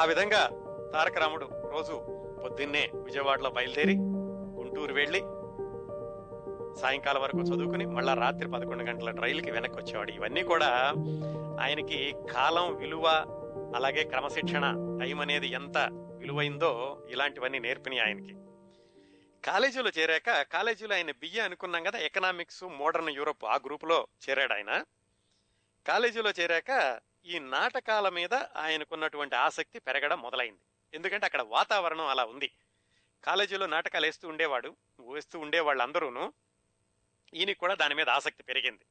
ఆ విధంగా తారక రాముడు రోజు పొద్దున్నే విజయవాడలో బయలుదేరి గుంటూరు వెళ్ళి సాయంకాలం వరకు చదువుకుని మళ్ళా రాత్రి పదకొండు గంటల రైలుకి వెనక్కి వచ్చేవాడు. ఇవన్నీ కూడా ఆయనకి కాలం విలువ అలాగే క్రమశిక్షణ టైం అనేది ఎంత విలువైందో ఇలాంటివన్నీ నేర్పినాయి ఆయనకి. కాలేజీలో చేరాక కాలేజీలో ఆయన బిఏ అనుకున్నాం కదా ఎకనామిక్స్ మోడర్న్ యూరోప్ ఆ గ్రూపులో చేరాడు ఆయన. కాలేజీలో చేరాక ఈ నాటకాల మీద ఆయనకున్నటువంటి ఆసక్తి పెరగడం మొదలైంది. ఎందుకంటే అక్కడ వాతావరణం అలా ఉంది. కాలేజీలో నాటకాలు వేస్తూ ఉండేవాడు వేస్తూ ఉండే అందరూను ఈయనకి కూడా దాని మీద ఆసక్తి పెరిగింది.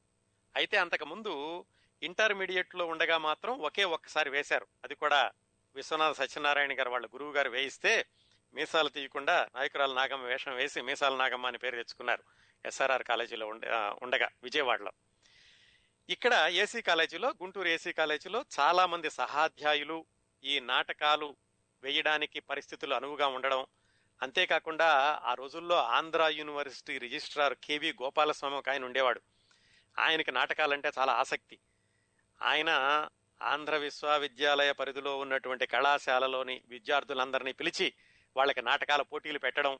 అయితే అంతకుముందు ఇంటర్మీడియట్లో ఉండగా మాత్రం ఒకే ఒక్కసారి వేశారు. అది కూడా విశ్వనాథ సత్యనారాయణ గారు వాళ్ళ గురువు గారు వేయిస్తే మీసాలు తీయకుండా నాయకురాలు నాగమ్మ వేషం వేసి మీసాల నాగమ్మ అని పేరు తెచ్చుకున్నారు. ఎస్ఆర్ఆర్ కాలేజీలో ఉండే ఉండగా విజయవాడలో. ఇక్కడ ఏసీ కాలేజీలో గుంటూరు ఏసీ కాలేజీలో చాలా మంది సహాధ్యాయులు ఈ నాటకాలు వేయడానికి పరిస్థితులు అనువుగా ఉండడం. అంతేకాకుండా ఆ రోజుల్లో Andhra university registrar K V Gopalaswamy ఒక ఆయన ఉండేవాడు. ఆయనకి నాటకాలంటే చాలా ఆసక్తి. ఆయన ఆంధ్ర విశ్వవిద్యాలయ పరిధిలో ఉన్నటువంటి కళాశాలలోని విద్యార్థులందరినీ పిలిచి వాళ్ళకి నాటకాల పోటీలు పెట్టడం.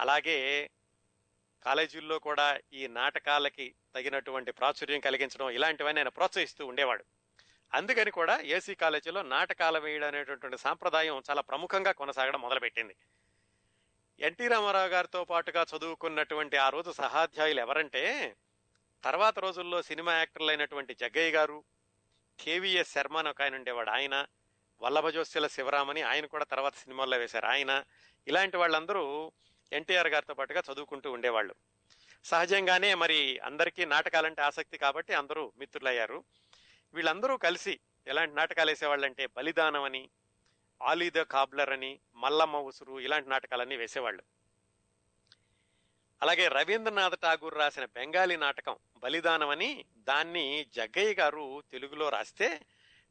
అలాగే కాలేజీల్లో కూడా ఈ నాటకాలకి తగినటువంటి ప్రాచుర్యం కలిగించడం ఇలాంటివన్నీ ఆయన ప్రోత్సహిస్తూ ఉండేవాడు. అందుకని కూడా ఏసీ కాలేజీలో నాటకాలు వేయడం అనేటటువంటి సాంప్రదాయం చాలా ప్రముఖంగా కొనసాగడం మొదలుపెట్టింది. ఎన్టీ రామారావు గారితో పాటుగా చదువుకున్నటువంటి ఆ రోజు సహాధ్యాయులు ఎవరంటే తర్వాత రోజుల్లో సినిమా యాక్టర్లు అయినటువంటి జగ్గయ్య గారు కేవీఎస్ శర్మ అని ఒక ఆయన ఉండేవాడు. ఆయన వల్లభజోస్యుల శివరామని ఆయన కూడా తర్వాత సినిమాల్లో వేశారు. ఆయన ఇలాంటి వాళ్ళందరూ ఎన్టీఆర్ గారితో పాటుగా చదువుకుంటూ ఉండేవాళ్ళు. సహజంగానే మరి అందరికీ నాటకాలంటే ఆసక్తి కాబట్టి అందరూ మిత్రులయ్యారు. వీళ్ళందరూ కలిసి ఎలాంటి నాటకాలు వేసేవాళ్ళంటే బలిదానం అని ఆలీ ద కాబ్లర్ అని మల్లమ్మ ఉసురు ఇలాంటి నాటకాలన్నీ వేసేవాళ్ళు. అలాగే రవీంద్రనాథ్ ఠాగూర్ రాసిన బెంగాలీ నాటకం బలిదానం అని దాన్ని జగ్గయ్య గారు తెలుగులో రాస్తే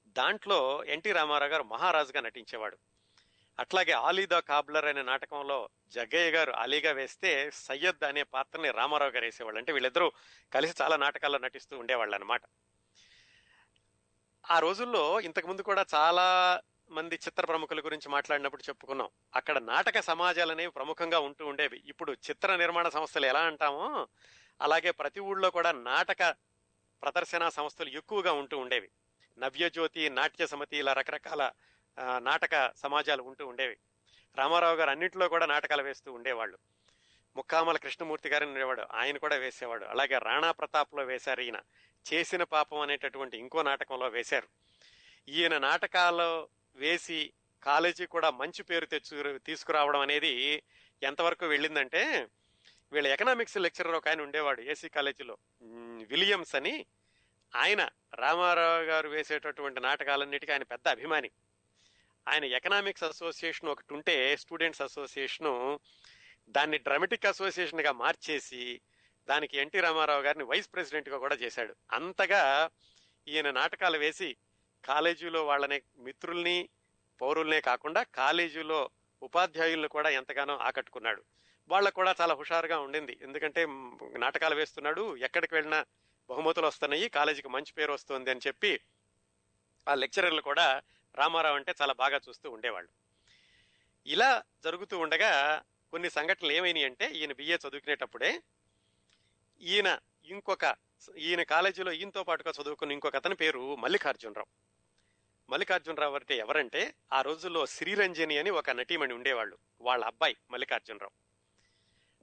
దాంట్లో ఎన్టీ రామారావు గారు మహారాజుగా నటించేవాడు. అట్లాగే ఆలీ ద కాబ్లర్ అనే నాటకంలో జగ్గయ్య గారు అలీగా వేస్తే సయ్యద్ అనే పాత్రని రామారావు గారు వేసేవాళ్ళు. అంటే వీళ్ళిద్దరూ కలిసి చాలా నాటకాల్లో నటిస్తూ ఉండేవాళ్ళు అనమాట ఆ రోజుల్లో ఇంతకుముందు కూడా చాలా మంది చిత్ర ప్రముఖుల గురించి మాట్లాడినప్పుడు చెప్పుకున్నాం. అక్కడ నాటక సమాజాలు అనేవి ప్రముఖంగా ఉంటూ ఉండేవి. ఇప్పుడు చిత్ర నిర్మాణ సంస్థలు ఎలా అంటామో అలాగే ప్రతి ఊళ్ళో కూడా నాటక ప్రదర్శన సంస్థలు ఎక్కువగా ఉంటూ ఉండేవి. నవ్యజ్యోతి నాట్య సమితి ఇలా రకరకాల నాటక సమాజాలు ఉంటూ ఉండేవి. రామారావు గారు అన్నింటిలో కూడా నాటకాలు వేస్తూ ఉండేవాళ్ళు. ముక్కామల కృష్ణమూర్తి గారిని ఉండేవాడు ఆయన కూడా వేసేవాడు. అలాగే రాణా ప్రతాప్లో వేశారు ఈయన. చేసిన పాపం అనేటటువంటి ఇంకో నాటకంలో వేశారు. ఈయన నాటకాలు వేసి కాలేజీ కూడా మంచి పేరు తెచ్చు తీసుకురావడం అనేది ఎంతవరకు వెళ్ళిందంటే వీళ్ళ ఎకనామిక్స్ లెక్చరర్ ఒక ఆయన ఉండేవాడు ఏసీ కాలేజీలో. విలియమ్స్ అని. ఆయన రామారావు గారు వేసేటటువంటి నాటకాలన్నిటికీ ఆయన పెద్ద అభిమాని. ఆయన ఎకనామిక్స్ అసోసియేషన్ ఒకటి ఉంటే స్టూడెంట్స్ అసోసియేషను దాన్ని డ్రామాటిక్ అసోసియేషన్గా మార్చేసి దానికి ఎన్టీ రామారావు గారిని వైస్ ప్రెసిడెంట్గా కూడా చేశాడు. అంతగా ఈయన నాటకాలు వేసి కాలేజీలో వాళ్ళని మిత్రుల్ని పౌరుల్నే కాకుండా కాలేజీలో ఉపాధ్యాయులను కూడా ఎంతగానో ఆకట్టుకున్నాడు. వాళ్ళకు కూడా చాలా హుషారుగా ఉండింది. ఎందుకంటే నాటకాలు వేస్తున్నాడు ఎక్కడికి వెళ్ళినా బహుమతులు వస్తున్నాయి కాలేజీకి మంచి పేరు వస్తుంది అని చెప్పి ఆ లెక్చరర్లు కూడా రామారావు అంటే చాలా బాగా చూస్తూ ఉండేవాళ్ళు. ఇలా జరుగుతూ ఉండగా కొన్ని సంఘటనలు ఏమైనాయి అంటే ఈయన బిఏ చదువుకునేటప్పుడే ఈయన ఇంకొక ఈయన కాలేజీలో ఈయనతో పాటుగా చదువుకున్న ఇంకొక అతని పేరు మల్లికార్జునరావు. మల్లికార్జునరావు అంటే ఎవరంటే ఆ రోజుల్లో శ్రీరంజని అని ఒక నటీమణి ఉండేవాళ్ళు వాళ్ళ అబ్బాయి మల్లికార్జునరావు.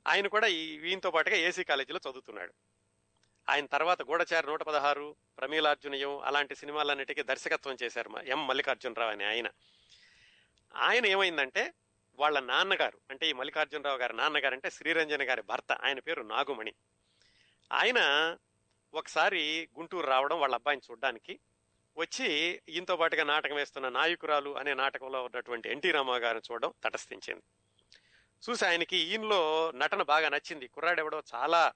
ఆయన కూడా ఈయనతో పాటుగా ఏసీ కాలేజీలో చదువుతున్నాడు. ఆయన తర్వాత గూఢచారి నూట పదహారు ప్రమీలార్జునయం అలాంటి సినిమాలన్నిటికీ దర్శకత్వం చేశారు మా ఎం మల్లికార్జునరావు అని ఆయన. ఆయన ఏమైందంటే వాళ్ళ నాన్నగారు అంటే ఈ మల్లికార్జునరావు గారి నాన్నగారు అంటే శ్రీరంజన్ గారి భర్త ఆయన పేరు నాగుమణి. ఆయన ఒకసారి గుంటూరు రావడం వాళ్ళ అబ్బాయిని చూడడానికి వచ్చి ఈయనతో పాటుగా నాటకం వేస్తున్న నాయకురాలు అనే నాటకంలో ఉన్నటువంటి ఎన్టీ రామారావు గారిని చూడడం తటస్థించింది. చూసి ఆయనకి ఈయనలో నటన బాగా నచ్చింది. కుర్రాడెవడో చాలా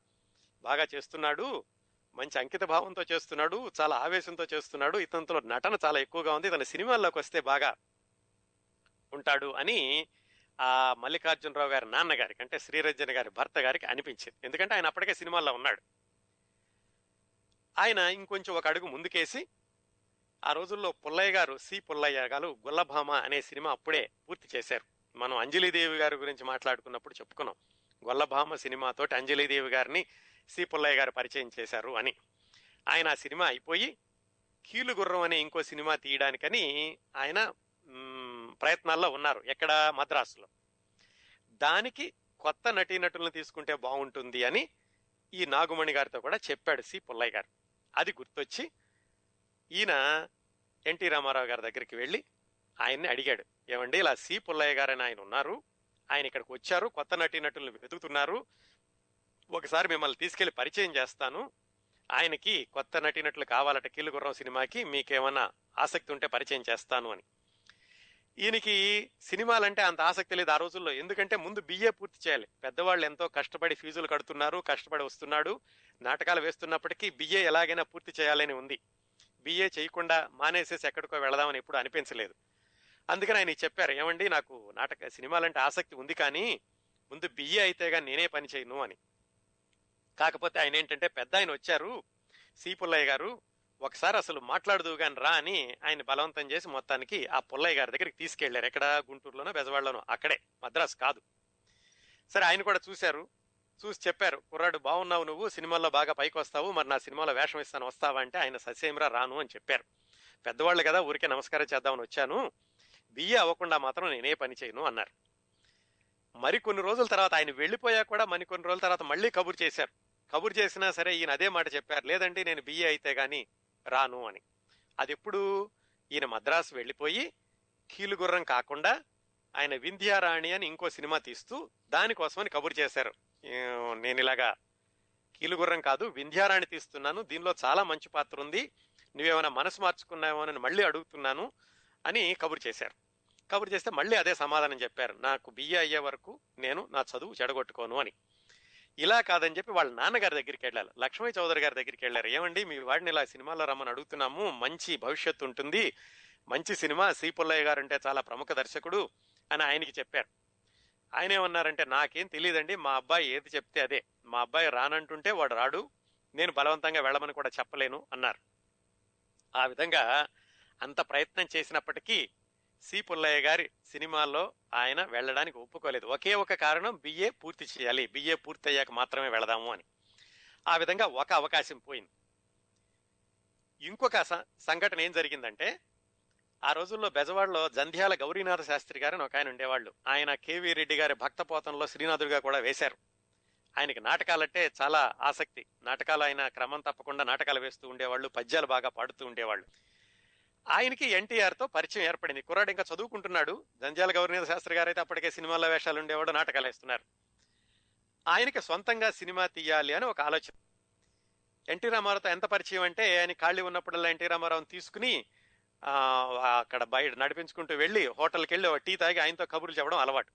బాగా చేస్తున్నాడు. మంచి అంకిత భావంతో చేస్తున్నాడు. చాలా ఆవేశంతో చేస్తున్నాడు. ఇతనితో నటన చాలా ఎక్కువగా ఉంది. ఇతను సినిమాల్లోకి వస్తే బాగా ఉంటాడు అని ఆ మల్లికార్జునరావు గారి నాన్నగారికి అంటే శ్రీరంజన్ గారి భర్త గారికి అనిపించింది. ఎందుకంటే ఆయన అప్పటికే సినిమాల్లో ఉన్నాడు. ఆయన ఇంకొంచెం ఒక అడుగు ముందుకేసి ఆ రోజుల్లో పుల్లయ్య గారు సి పుల్లయ్య గారు గుల్లభామ అనే సినిమా అప్పుడే పూర్తి చేశారు. మనం అంజలిదేవి గారి గురించి మాట్లాడుకున్నప్పుడు చెప్పుకున్నాం. గొల్లభామ సినిమాతోటి అంజలిదేవి గారిని సి పుల్లయ్య గారు పరిచయం చేశారు అని. ఆయన ఆ సినిమా అయిపోయి కీలుగుర్రం అనే ఇంకో సినిమా తీయడానికని ఆయన ప్రయత్నాల్లో ఉన్నారు ఎక్కడ మద్రాసులో. దానికి కొత్త నటీనటులను తీసుకుంటే బాగుంటుంది అని ఈ నాగుమణి గారితో కూడా చెప్పాడు సి పుల్లయ్య గారు. అది గుర్తొచ్చి ఈయన ఎన్టీ రామారావు గారి దగ్గరికి వెళ్ళి ఆయన్ని అడిగాడు ఏమండి ఇలా సి పుల్లయ్య గారని ఆయన ఉన్నారు ఆయన ఇక్కడికి వచ్చారు కొత్త నటీనటులను వెతుకుతున్నారు ఒకసారి మిమ్మల్ని తీసుకెళ్ళి పరిచయం చేస్తాను. ఆయనకి కొత్త నటీనటులు కావాలట కీలుగుర్రం సినిమాకి మీకేమన్నా ఆసక్తి ఉంటే పరిచయం చేస్తాను అని. ఈయనకి సినిమాలంటే అంత ఆసక్తి లేదు ఆ రోజుల్లో. ఎందుకంటే ముందు బిఏ పూర్తి చేయాలి. పెద్దవాళ్ళు ఎంతో కష్టపడి ఫీజులు కడుతున్నారు కష్టపడి వస్తున్నాడు నాటకాలు వేస్తున్నప్పటికీ బిఏ ఎలాగైనా పూర్తి చేయాలని ఉంది. బిఏ చేయకుండా మానేసేసి ఎక్కడికో వెళదామని ఎప్పుడు అనిపించలేదు. అందుకని ఆయన చెప్పారు ఏమండి నాకు నాటక సినిమాలంటే ఆసక్తి ఉంది కానీ ముందు బిఏ అయితే కానీ నేనే పని చేయను అని. కాకపోతే ఆయన ఏంటంటే పెద్ద ఆయన వచ్చారు. సి పుల్లయ్య గారు ఒకసారి అసలు మాట్లాడదు కానీ రా అని ఆయన బలవంతం చేసి మొత్తానికి ఆ పుల్లయ్య గారి దగ్గరికి తీసుకెళ్ళారు. ఎక్కడ? గుంటూరులోనో బెజవాడలోనో. అక్కడే. మద్రాసు కాదు. సరే ఆయన కూడా చూశారు. చూసి చెప్పారు కుర్రాడు బాగున్నావు నువ్వు. సినిమాల్లో బాగా పైకి వస్తావు మరి నా సినిమాలో వేషం ఇస్తాను. వస్తావా? అంటే ఆయన ససేమిరా రాను అని చెప్పారు. పెద్దవాళ్ళు కదా ఊరికే నమస్కారం చేద్దామని వచ్చాను. బియ్య అవ్వకుండా మాత్రం నేనే పని చేయను అన్నారు. మరి కొన్ని రోజుల తర్వాత ఆయన వెళ్ళిపోయా కూడా మరి కొన్ని రోజుల తర్వాత మళ్ళీ కబురు చేశారు. కబురు చేసినా సరే ఈయన అదే మాట చెప్పారు. లేదండి నేను బిఏ అయితే గాని రాను అని. అది ఎప్పుడు ఈయన మద్రాసు వెళ్ళిపోయి కీలుగుర్రం కాకుండా ఆయన వింధ్యారాణి అని ఇంకో సినిమా తీస్తూ దానికోసమని కబురు చేశారు. నేను ఇలాగా కీలుగుర్రం కాదు వింధ్యారాణి తీస్తున్నాను దీనిలో చాలా మంచి పాత్ర ఉంది నువ్వేమైనా మనసు మార్చుకున్నావో అని మళ్ళీ అడుగుతున్నాను అని కబురు చేశారు. కబురు చేస్తే మళ్ళీ అదే సమాధానం చెప్పారు. నాకు బిఏ అయ్యే వరకు నేను నా చదువు చెడగొట్టుకోను అని. ఇలా కాదని చెప్పి వాళ్ళ నాన్నగారి దగ్గరికి వెళ్ళాలి. లక్ష్మీ చౌదరి గారి దగ్గరికి వెళ్ళారు. ఏమండి మీ వాడిని ఇలా సినిమాలో రమ్మని అడుగుతున్నాము. మంచి భవిష్యత్తు ఉంటుంది. మంచి సినిమా సి పుల్లయ్య గారు అంటే చాలా ప్రముఖ దర్శకుడు అని ఆయనకి చెప్పారు. ఆయన ఏమన్నారంటే నాకేం తెలియదండి మా అబ్బాయి ఏది చెప్తే అదే. మా అబ్బాయి రానంటుంటే వాడు రాడు. నేను బలవంతంగా వెళ్ళమని కూడా చెప్పలేను అన్నారు. ఆ విధంగా అంత ప్రయత్నం చేసినప్పటికీ సి పుల్లయ్య గారి సినిమాల్లో ఆయన వెళ్ళడానికి ఒప్పుకోలేదు. ఒకే ఒక కారణం బిఏ పూర్తి చేయాలి. బిఏ పూర్తి అయ్యాక మాత్రమే వెళదాము అని. ఆ విధంగా ఒక అవకాశం పోయింది. ఇంకొక సంఘటన ఏం జరిగిందంటే ఆ రోజుల్లో బెజవాడలో జంధ్యాల గౌరీనాథ శాస్త్రి గారు అని ఒక ఆయన ఉండేవాళ్ళు. ఆయన కేవీ రెడ్డి గారి భక్తపోతంలో శ్రీనాథుడిగా కూడా వేశారు. ఆయనకి నాటకాలంటే చాలా ఆసక్తి. నాటకాలు ఆయన క్రమం తప్పకుండా నాటకాలు వేస్తూ ఉండేవాళ్ళు పద్యాలు బాగా పాడుతూ ఉండేవాళ్ళు. ఆయనకి ఎన్టీఆర్తో పరిచయం ఏర్పడింది. కుర్రాడు ఇంకా చదువుకుంటున్నాడు. జంజాల గౌరీనాథ శాస్త్రి గారు అయితే అప్పటికే సినిమాల్లో వేషాలు ఉండేవాడు నాటకాలు వేస్తున్నారు ఆయనకి సొంతంగా సినిమా తీయాలి అని ఒక ఆలోచన. ఎన్టీ రామారావుతో ఎంత పరిచయం అంటే ఆయన ఖాళీ ఉన్నప్పుడల్లా ఎన్టీ రామారావుని తీసుకుని అక్కడ బయట నడిపించుకుంటూ వెళ్ళి హోటల్కి వెళ్ళి ఒక టీ తాగి ఆయనతో కబుర్లు చెప్పడం అలవాటు.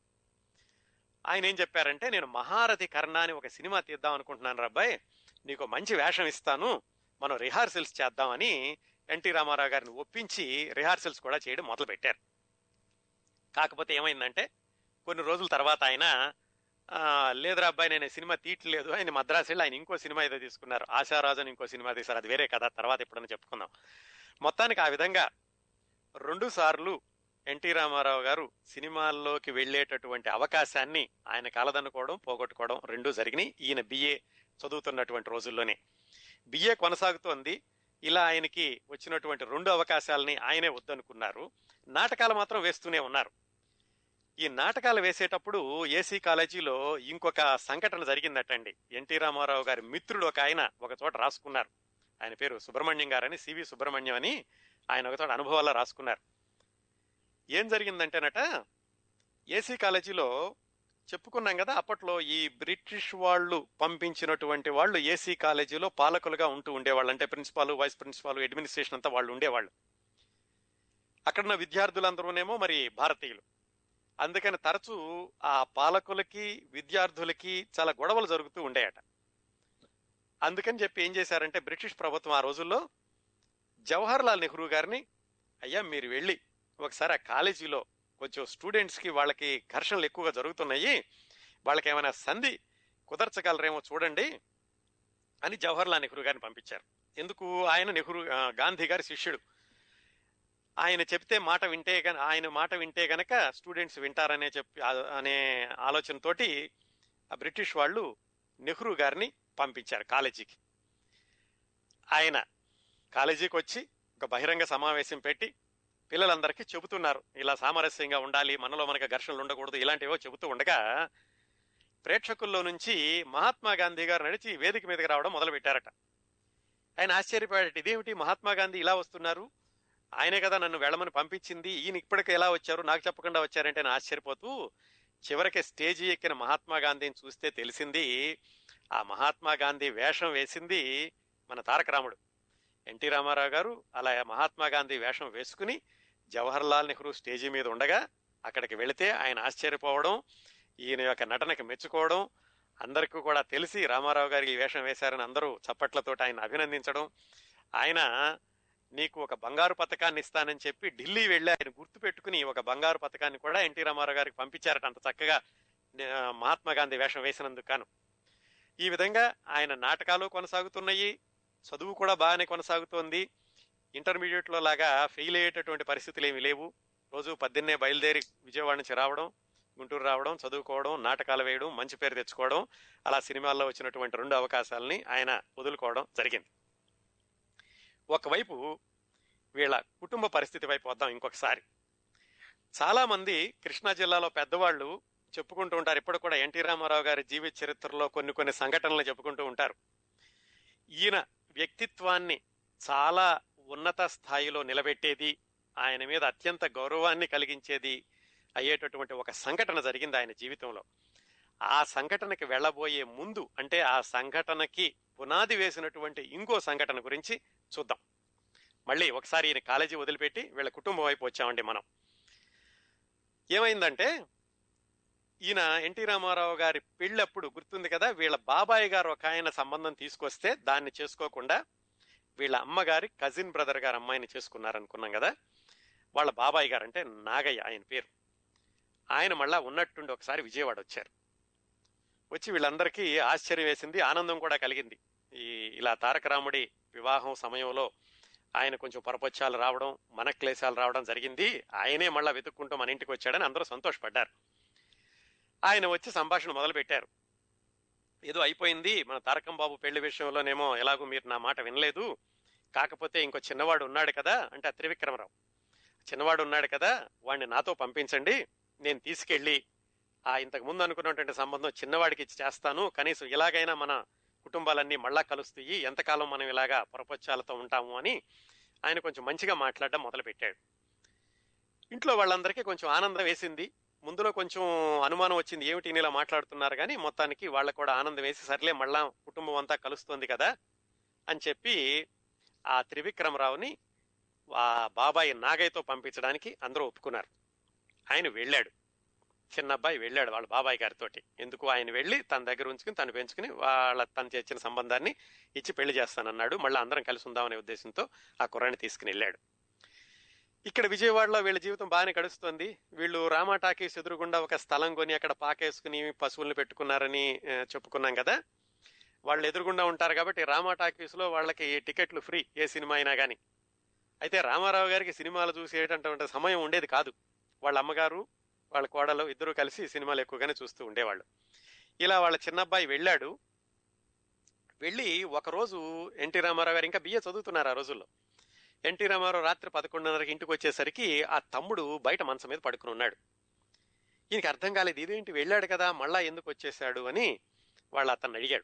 ఆయన ఏం చెప్పారంటే నేను మహారథి కర్ణ అని ఒక సినిమా తీద్దాం అనుకుంటున్నాను రబ్బాయ్ నీకు మంచి వేషం ఇస్తాను. మనం రిహార్సల్స్ చేద్దామని ఎన్టీ రామారావు గారిని ఒప్పించి రిహార్సల్స్ కూడా చేయడం మొదలు పెట్టారు కాకపోతే ఏమైందంటే కొన్ని రోజుల తర్వాత ఆయన లేదురా అబ్బాయి నేను సినిమా తీయట్లేదు ఆయన మద్రాసు వెళ్ళి ఆయన ఇంకో సినిమా ఏదో తీసుకున్నారు. ఆశారాజు అని ఇంకో సినిమా తీశారు. అది వేరే కథ తర్వాత ఎప్పుడైనా చెప్పుకుందాం. మొత్తానికి ఆ విధంగా రెండు సార్లు ఎన్టీ రామారావు గారు సినిమాల్లోకి వెళ్ళేటటువంటి అవకాశాన్ని ఆయన కాలదనుకోవడం పోగొట్టుకోవడం రెండూ జరిగినాయి. ఈయన బిఏ చదువుతున్నటువంటి రోజుల్లోనే. బిఏ కొనసాగుతోంది. ఇలా ఆయనకి వచ్చినటువంటి రెండు అవకాశాలని ఆయనే వద్దనుకున్నారు. నాటకాలు మాత్రం వేస్తూనే ఉన్నారు. ఈ నాటకాలు వేసేటప్పుడు ఏసీ కాలేజీలో ఇంకొక సంఘటన జరిగిందటండి. ఎన్టీ రామారావు గారి మిత్రుడు ఒక ఆయన ఒక చోట రాసుకున్నారు. ఆయన పేరు సుబ్రహ్మణ్యం గారని సివి సుబ్రహ్మణ్యం అని ఆయన ఒక చోట అనుభవాల్లో రాసుకున్నారు. ఏం జరిగిందంటేనట ఏసీ కాలేజీలో చెప్పుకున్నాం కదా అప్పట్లో ఈ బ్రిటిష్ వాళ్ళు పంపించినటువంటి వాళ్ళు ఏసీ కాలేజీలో పాలకులుగా ఉంటూ ఉండేవాళ్ళు. అంటే ప్రిన్సిపాల్ వైస్ ప్రిన్సిపాల్ అడ్మినిస్ట్రేషన్ అంతా వాళ్ళు ఉండేవాళ్ళు. అక్కడున్న విద్యార్థులందరూనేమో మరి భారతీయులు. అందుకని తరచూ ఆ పాలకులకి విద్యార్థులకి చాలా గొడవలు జరుగుతూ ఉండేయట. అందుకని చెప్పి ఏం చేశారంటే బ్రిటిష్ ప్రభుత్వం ఆ రోజుల్లో జవహర్ లాల్ నెహ్రూ గారిని అయ్యా మీరు వెళ్ళి ఒకసారి ఆ కాలేజీలో కొంచెం స్టూడెంట్స్కి వాళ్ళకి ఘర్షణలు ఎక్కువగా జరుగుతున్నాయి. వాళ్ళకి ఏమైనా సంధి కుదర్చగలరేమో చూడండి అని జవహర్లాల్ నెహ్రూ గారిని పంపించారు. ఎందుకు? ఆయన నెహ్రూ గాంధీ గారి శిష్యుడు. ఆయన చెప్తే మాట వింటే ఆయన మాట వింటే గనక స్టూడెంట్స్ వింటారనే చెప్పి అనే ఆలోచనతోటి ఆ బ్రిటిష్ వాళ్ళు నెహ్రూ గారిని పంపించారు కాలేజీకి. ఆయన కాలేజీకి వచ్చి ఒక బహిరంగ సమావేశం పెట్టి పిల్లలందరికీ చెబుతున్నారు. ఇలా సామరస్యంగా ఉండాలి మనలో మనకు ఘర్షణలు ఉండకూడదు ఇలాంటివో చెబుతూ ఉండగా ప్రేక్షకుల్లో నుంచి మహాత్మా గాంధీ గారు నడిచి వేదిక మీదకి రావడం మొదలు పెట్టారట ఆయన ఆశ్చర్యపోయాడట ఇదేమిటి మహాత్మా గాంధీ ఇలా వస్తున్నారు? ఆయనే కదా నన్ను వెళ్ళమని పంపించింది ఈయన ఇప్పటికి ఎలా వచ్చారు నాకు చెప్పకుండా వచ్చారంటే నేను ఆశ్చర్యపోతూ చివరికి స్టేజీ ఎక్కిన మహాత్మా గాంధీని చూస్తే తెలిసింది ఆ మహాత్మా గాంధీ వేషం వేసింది మన తారక రాముడు. ఎన్టీ రామారావు గారు అలా మహాత్మా గాంధీ వేషం వేసుకుని జవహర్ లాల్ నెహ్రూ స్టేజీ మీద ఉండగా అక్కడికి వెళితే ఆయన ఆశ్చర్యపోవడం ఈయన యొక్క నటనకి మెచ్చుకోవడం అందరికీ కూడా తెలిసి రామారావు గారికి వేషం వేశారని అందరూ చప్పట్లతోటి ఆయన అభినందించడం. ఆయన నీకు ఒక బంగారు పథకాన్ని ఇస్తానని చెప్పి ఢిల్లీ వెళ్ళి ఆయన గుర్తుపెట్టుకుని ఒక బంగారు పథకాన్ని కూడా ఎన్టీ రామారావు గారికి పంపించారట అంత చక్కగా మహాత్మా గాంధీ వేషం వేసినందుకు కాను ఈ విధంగా ఆయన నాటకాలు కొనసాగుతున్నాయి చదువు కూడా బాగానే కొనసాగుతోంది. ఇంటర్మీడియట్లో లాగా ఫెయిల్ అయ్యేటటువంటి పరిస్థితులు ఏమి లేవు. రోజు పద్దెన్నే బయలుదేరి విజయవాడ నుంచి రావడం గుంటూరు రావడం చదువుకోవడం నాటకాలు వేయడం మంచి పేరు తెచ్చుకోవడం అలా సినిమాల్లో వచ్చినటువంటి రెండు అవకాశాలని ఆయన వదులుకోవడం జరిగింది. ఒకవైపు వీళ్ళ కుటుంబ పరిస్థితి వైపు వద్దాం ఇంకొకసారి. చాలామంది కృష్ణా జిల్లాలో పెద్దవాళ్ళు చెప్పుకుంటూ ఉంటారు. ఇప్పుడు కూడా ఎన్టీ రామారావు గారి జీవిత చరిత్రలో కొన్ని కొన్ని సంఘటనలు చెప్పుకుంటూ ఉంటారు. ఈయన వ్యక్తిత్వాన్ని చాలా ఉన్నత స్థాయిలో నిలబెట్టేది ఆయన మీద అత్యంత గౌరవాన్ని కలిగించేది అయ్యేటటువంటి ఒక సంఘటన జరిగింది ఆయన జీవితంలో. ఆ సంఘటనకి వెళ్ళబోయే ముందు అంటే ఆ సంఘటనకి పునాది వేసినటువంటి ఇంకో సంఘటన గురించి చూద్దాం. మళ్ళీ ఒకసారి ఈయన కాలేజీ వదిలిపెట్టి వీళ్ళ కుటుంబం వైపు వచ్చామండి మనం. ఏమైందంటే ఈయన ఎన్టీ రామారావు గారి పెళ్ళప్పుడు గుర్తుంది కదా వీళ్ళ బాబాయ్ గారు ఒక ఆయన సంబంధం తీసుకొస్తే దాన్ని చేసుకోకుండా వీళ్ళ అమ్మగారి కజిన్ బ్రదర్ గారు అమ్మాయిని చేసుకున్నారనుకున్నాం కదా? వాళ్ళ బాబాయ్ గారు అంటే నాగయ్య ఆయన పేరు. ఆయన మళ్ళా ఉన్నట్టుండి ఒకసారి విజయవాడ వచ్చారు. వచ్చి వీళ్ళందరికీ ఆశ్చర్యం వేసింది ఆనందం కూడా కలిగింది. ఈ ఇలా తారక రాముడి వివాహం సమయంలో ఆయన కొంచెం పరపచ్చాలు రావడం మన క్లేశాలు రావడం జరిగింది. ఆయనే మళ్ళా వెతుక్కుంటూ మన ఇంటికి వచ్చాడని అందరూ సంతోషపడ్డారు. ఆయన వచ్చి సంభాషణ మొదలు పెట్టారు ఏదో అయిపోయింది. మన తారకం బాబు పెళ్ళి విషయంలోనేమో ఎలాగో మీరు నా మాట వినలేదు. కాకపోతే ఇంకో చిన్నవాడు ఉన్నాడు కదా అంటే ఆ త్రివిక్రమరావు. చిన్నవాడు ఉన్నాడు కదా వాడిని నాతో పంపించండి నేను తీసుకెళ్ళి ఆ ఇంతకు ముందు అనుకున్నటువంటి సంబంధం చిన్నవాడికి ఇచ్చి చేస్తాను. కనీసం ఇలాగైనా మన కుటుంబాలన్నీ మళ్ళా కలుస్తాయి. ఎంతకాలం మనం ఇలాగా పొరపచ్చాలతో ఉంటాము అని ఆయన కొంచెం మంచిగా మాట్లాడడం మొదలుపెట్టాడు. ఇంట్లో వాళ్ళందరికీ కొంచెం ఆనందం వేసింది. ముందులో కొంచెం అనుమానం వచ్చింది ఏమిటి ఇలా మాట్లాడుతున్నారు కానీ మొత్తానికి వాళ్ళకు కూడా ఆనందం వేసి సర్లే మళ్ళా కుటుంబం అంతా కలుస్తోంది కదా అని చెప్పి ఆ త్రివిక్రమరావుని ఆ బాబాయి నాగయ్యతో పంపించడానికి అందరూ ఒప్పుకున్నారు. ఆయన వెళ్ళాడు. చిన్న అబ్బాయి వెళ్ళాడు వాళ్ళ బాబాయ్ గారితోటి. ఎందుకు? ఆయన వెళ్ళి తన దగ్గర ఉంచుకుని తను పెంచుకుని వాళ్ళ తను తెచ్చిన సంబంధాన్ని ఇచ్చి పెళ్ళి చేస్తానన్నాడు. మళ్ళీ అందరం కలిసి ఉందామనే ఉద్దేశంతో ఆ కుర్రాన్ని తీసుకుని వెళ్ళాడు. ఇక్కడ విజయవాడలో వీళ్ళ జీవితం బాగానే గడుస్తుంది. వీళ్ళు రామా టాకీస్ ఎదురుగుండా ఒక స్థలం కొని అక్కడ పాకేసుకుని పశువుల్ని పెట్టుకున్నారని చెప్పుకున్నాం కదా. వాళ్ళు ఎదురుగుండా ఉంటారు కాబట్టి రామా టాకీస్లో వాళ్ళకి టికెట్లు ఫ్రీ ఏ సినిమా అయినా కానీ అయితే రామారావు గారికి సినిమాలు చూసేటటువంటి సమయం ఉండేది కాదు. వాళ్ళ అమ్మగారు వాళ్ళ కోడలు ఇద్దరు కలిసి సినిమాలు ఎక్కువగానే చూస్తూ ఉండేవాళ్ళు. ఇలా వాళ్ళ చిన్నబ్బాయి వెళ్ళాడు. వెళ్ళి ఒకరోజు ఎన్టీ రామారావు గారు ఇంకా బిఏ చదువుతున్నారు ఆ రోజుల్లో. ఎన్టీ రామారావు రాత్రి పదకొండున్నరకి ఇంటికి వచ్చేసరికి ఆ తమ్ముడు బయట మంచం మీద పడుకుని ఉన్నాడు. ఈయనకి అర్థం కాలేదు ఇదేంటి వెళ్ళాడు కదా మళ్ళా ఎందుకు వచ్చేసాడు అని వాళ్ళు అతన్ని అడిగాడు.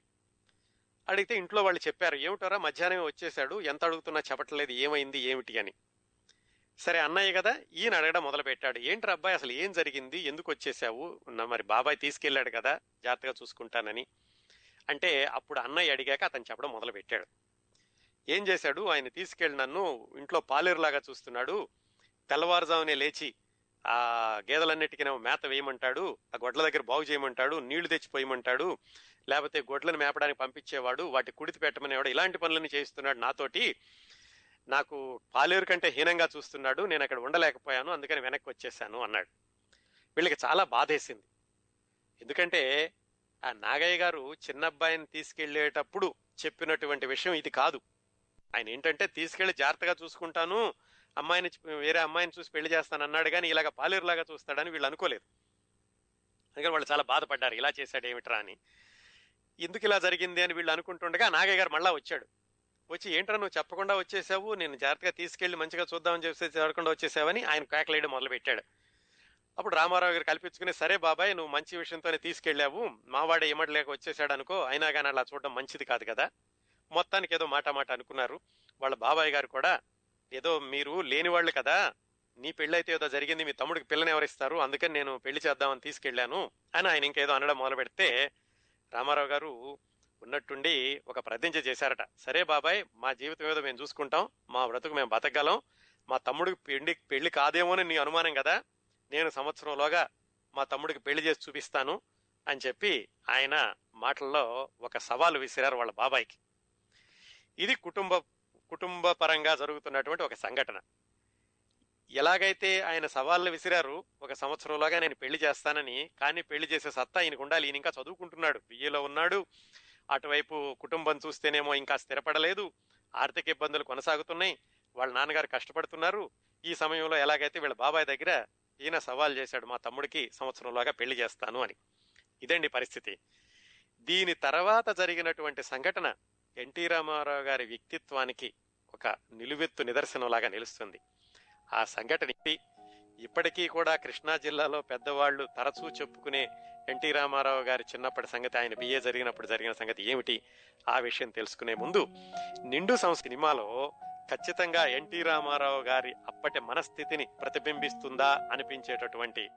అడిగితే ఇంట్లో వాళ్ళు చెప్పారు ఏమిటారా మధ్యాహ్నమే వచ్చేసాడు ఎంత అడుగుతున్నా చెప్పట్లేదు ఏమైంది ఏమిటి అని. సరే అన్నయ్య కదా ఈయన అడగడం మొదలుపెట్టాడు. ఏంటి అబ్బాయి అసలు ఏం జరిగింది ఎందుకు వచ్చేసావు నా మరి బాబాయ్ తీసుకెళ్ళాడు కదా జాగ్రత్తగా చూసుకుంటానని. అంటే అప్పుడు అన్నయ్య అడిగాక అతను చెప్పడం మొదలుపెట్టాడు. ఏం చేశాడు? ఆయన తీసుకెళ్ళి నన్ను ఇంట్లో పాలేరులాగా చూస్తున్నాడు. తెల్లవారుజామునే లేచి ఆ గేదెలన్నిటికీ మేత వేయమంటాడు ఆ గొడ్ల దగ్గర బాగు చేయమంటాడు నీళ్ళు తెచ్చి పోయమంటాడు లేకపోతే గొడ్లను మేపడానికి పంపించేవాడు వాటి కుడితి పెట్టమనేవాడు ఇలాంటి పనులన్నీ చేయిస్తున్నాడు నాతోటి. నాకు పాలేరు కంటే హీనంగా చూస్తున్నాడు నేను అక్కడ ఉండలేకపోయాను అందుకని వెనక్కి వచ్చేసాను అన్నాడు. వీళ్ళకి చాలా బాధేసింది. ఎందుకంటే ఆ నాగయ్య గారు చిన్నబ్బాయిని తీసుకెళ్ళేటప్పుడు చెప్పినటువంటి విషయం ఇది కాదు. ఆయన ఏంటంటే తీసుకెళ్ళి జాగ్రత్తగా చూసుకుంటాను అమ్మాయిని వేరే అమ్మాయిని చూసి పెళ్ళి చేస్తాను అన్నాడు కానీ ఇలాగ పాలేరులాగా చూస్తాడని వీళ్ళు అనుకోలేదు. అందుకని వాళ్ళు చాలా బాధపడ్డారు ఇలా చేశాడు ఏమిట్రా అని. ఎందుకు ఇలా జరిగింది అని వీళ్ళు అనుకుంటుండగా నాగయ్య గారు మళ్ళా వచ్చాడు. వచ్చి ఏంట్రా నువ్వు చెప్పకుండా వచ్చేసావు నేను జాగ్రత్తగా తీసుకెళ్ళి మంచిగా చూద్దామని చెప్పేసి చెప్పకుండా వచ్చేసావని ఆయన కేకలేయడం మొదలు పెట్టాడు అప్పుడు రామారావు గారు కల్పించుకుని సరే బాబాయ్ నువ్వు మంచి విషయంతోనే తీసుకెళ్ళావు మావాడే ఏమడలేక వచ్చేసాడు అనుకో అయినా కానీ అలా చూడడం మంచిది కాదు కదా. మొత్తానికి ఏదో మాట మాట అనుకున్నారు. వాళ్ళ బాబాయ్ గారు కూడా ఏదో మీరు లేని వాళ్ళు కదా నీ పెళ్ళైతే అయితే ఏదో జరిగింది మీ తమ్ముడికి పిల్లని ఎవరిస్తారు అందుకని నేను పెళ్ళి చేద్దామని తీసుకెళ్ళాను అని ఆయన ఇంకేదో అనడం మొదలు పెడితే రామారావు గారు ఉన్నట్టుండి ఒక ప్రతిజ్ఞ చేశారట. సరే బాబాయ్ మా జీవితం ఏదో మేము చూసుకుంటాం మా బ్రతుకు మేము బతకగలం మా తమ్ముడికి పెళ్ళి పెళ్ళి కాదేమో అని నీ అనుమానం కదా నేను సంవత్సరంలోగా మా తమ్ముడికి పెళ్ళి చేసి చూపిస్తాను అని చెప్పి ఆయన మాటల్లో ఒక సవాలు విసిరారు వాళ్ళ బాబాయ్కి. ఇది కుటుంబ కుటుంబ పరంగా జరుగుతున్నటువంటి ఒక సంఘటన. ఎలాగైతే ఆయన సవాళ్ళు విసిరారు ఒక సంవత్సరంలోగా నేను పెళ్ళి చేస్తానని కానీ పెళ్ళి చేసే సత్తా ఈయనకు ఉండాలి ఈయన ఇంకా చదువుకుంటున్నాడు బిఏలో ఉన్నాడు అటువైపు కుటుంబం చూస్తేనేమో ఇంకా స్థిరపడలేదు ఆర్థిక ఇబ్బందులు కొనసాగుతున్నాయి వాళ్ళ నాన్నగారు కష్టపడుతున్నారు ఈ సమయంలో ఎలాగైతే వీళ్ళ బాబాయ్ దగ్గర ఈయన సవాల్ చేశాడు మా తమ్ముడికి సంవత్సరంలోగా పెళ్ళి చేస్తాను అని. ఇదండి పరిస్థితి. దీని తర్వాత జరిగినటువంటి సంఘటన ఎన్టీ రామారావు గారి వ్యక్తిత్వానికి ఒక నిలువెత్తు నిదర్శనంలాగా నిలుస్తుంది. ఆ సంఘటన ఇప్పటికీ కూడా కృష్ణా జిల్లాలో పెద్దవాళ్ళు తరచూ చెప్పుకునే ఎన్టీ రామారావు గారి చిన్నప్పటి సంగతి ఆయన బిఏ జరిగినప్పుడు జరిగిన సంగతి ఏమిటి? ఆ విషయం తెలుసుకునే ముందు నిండు సంస్థ సినిమాలో ఖచ్చితంగా ఎన్టీ రామారావు గారి అప్పటి మనస్థితిని ప్రతిబింబిస్తుందా అనిపించేటటువంటి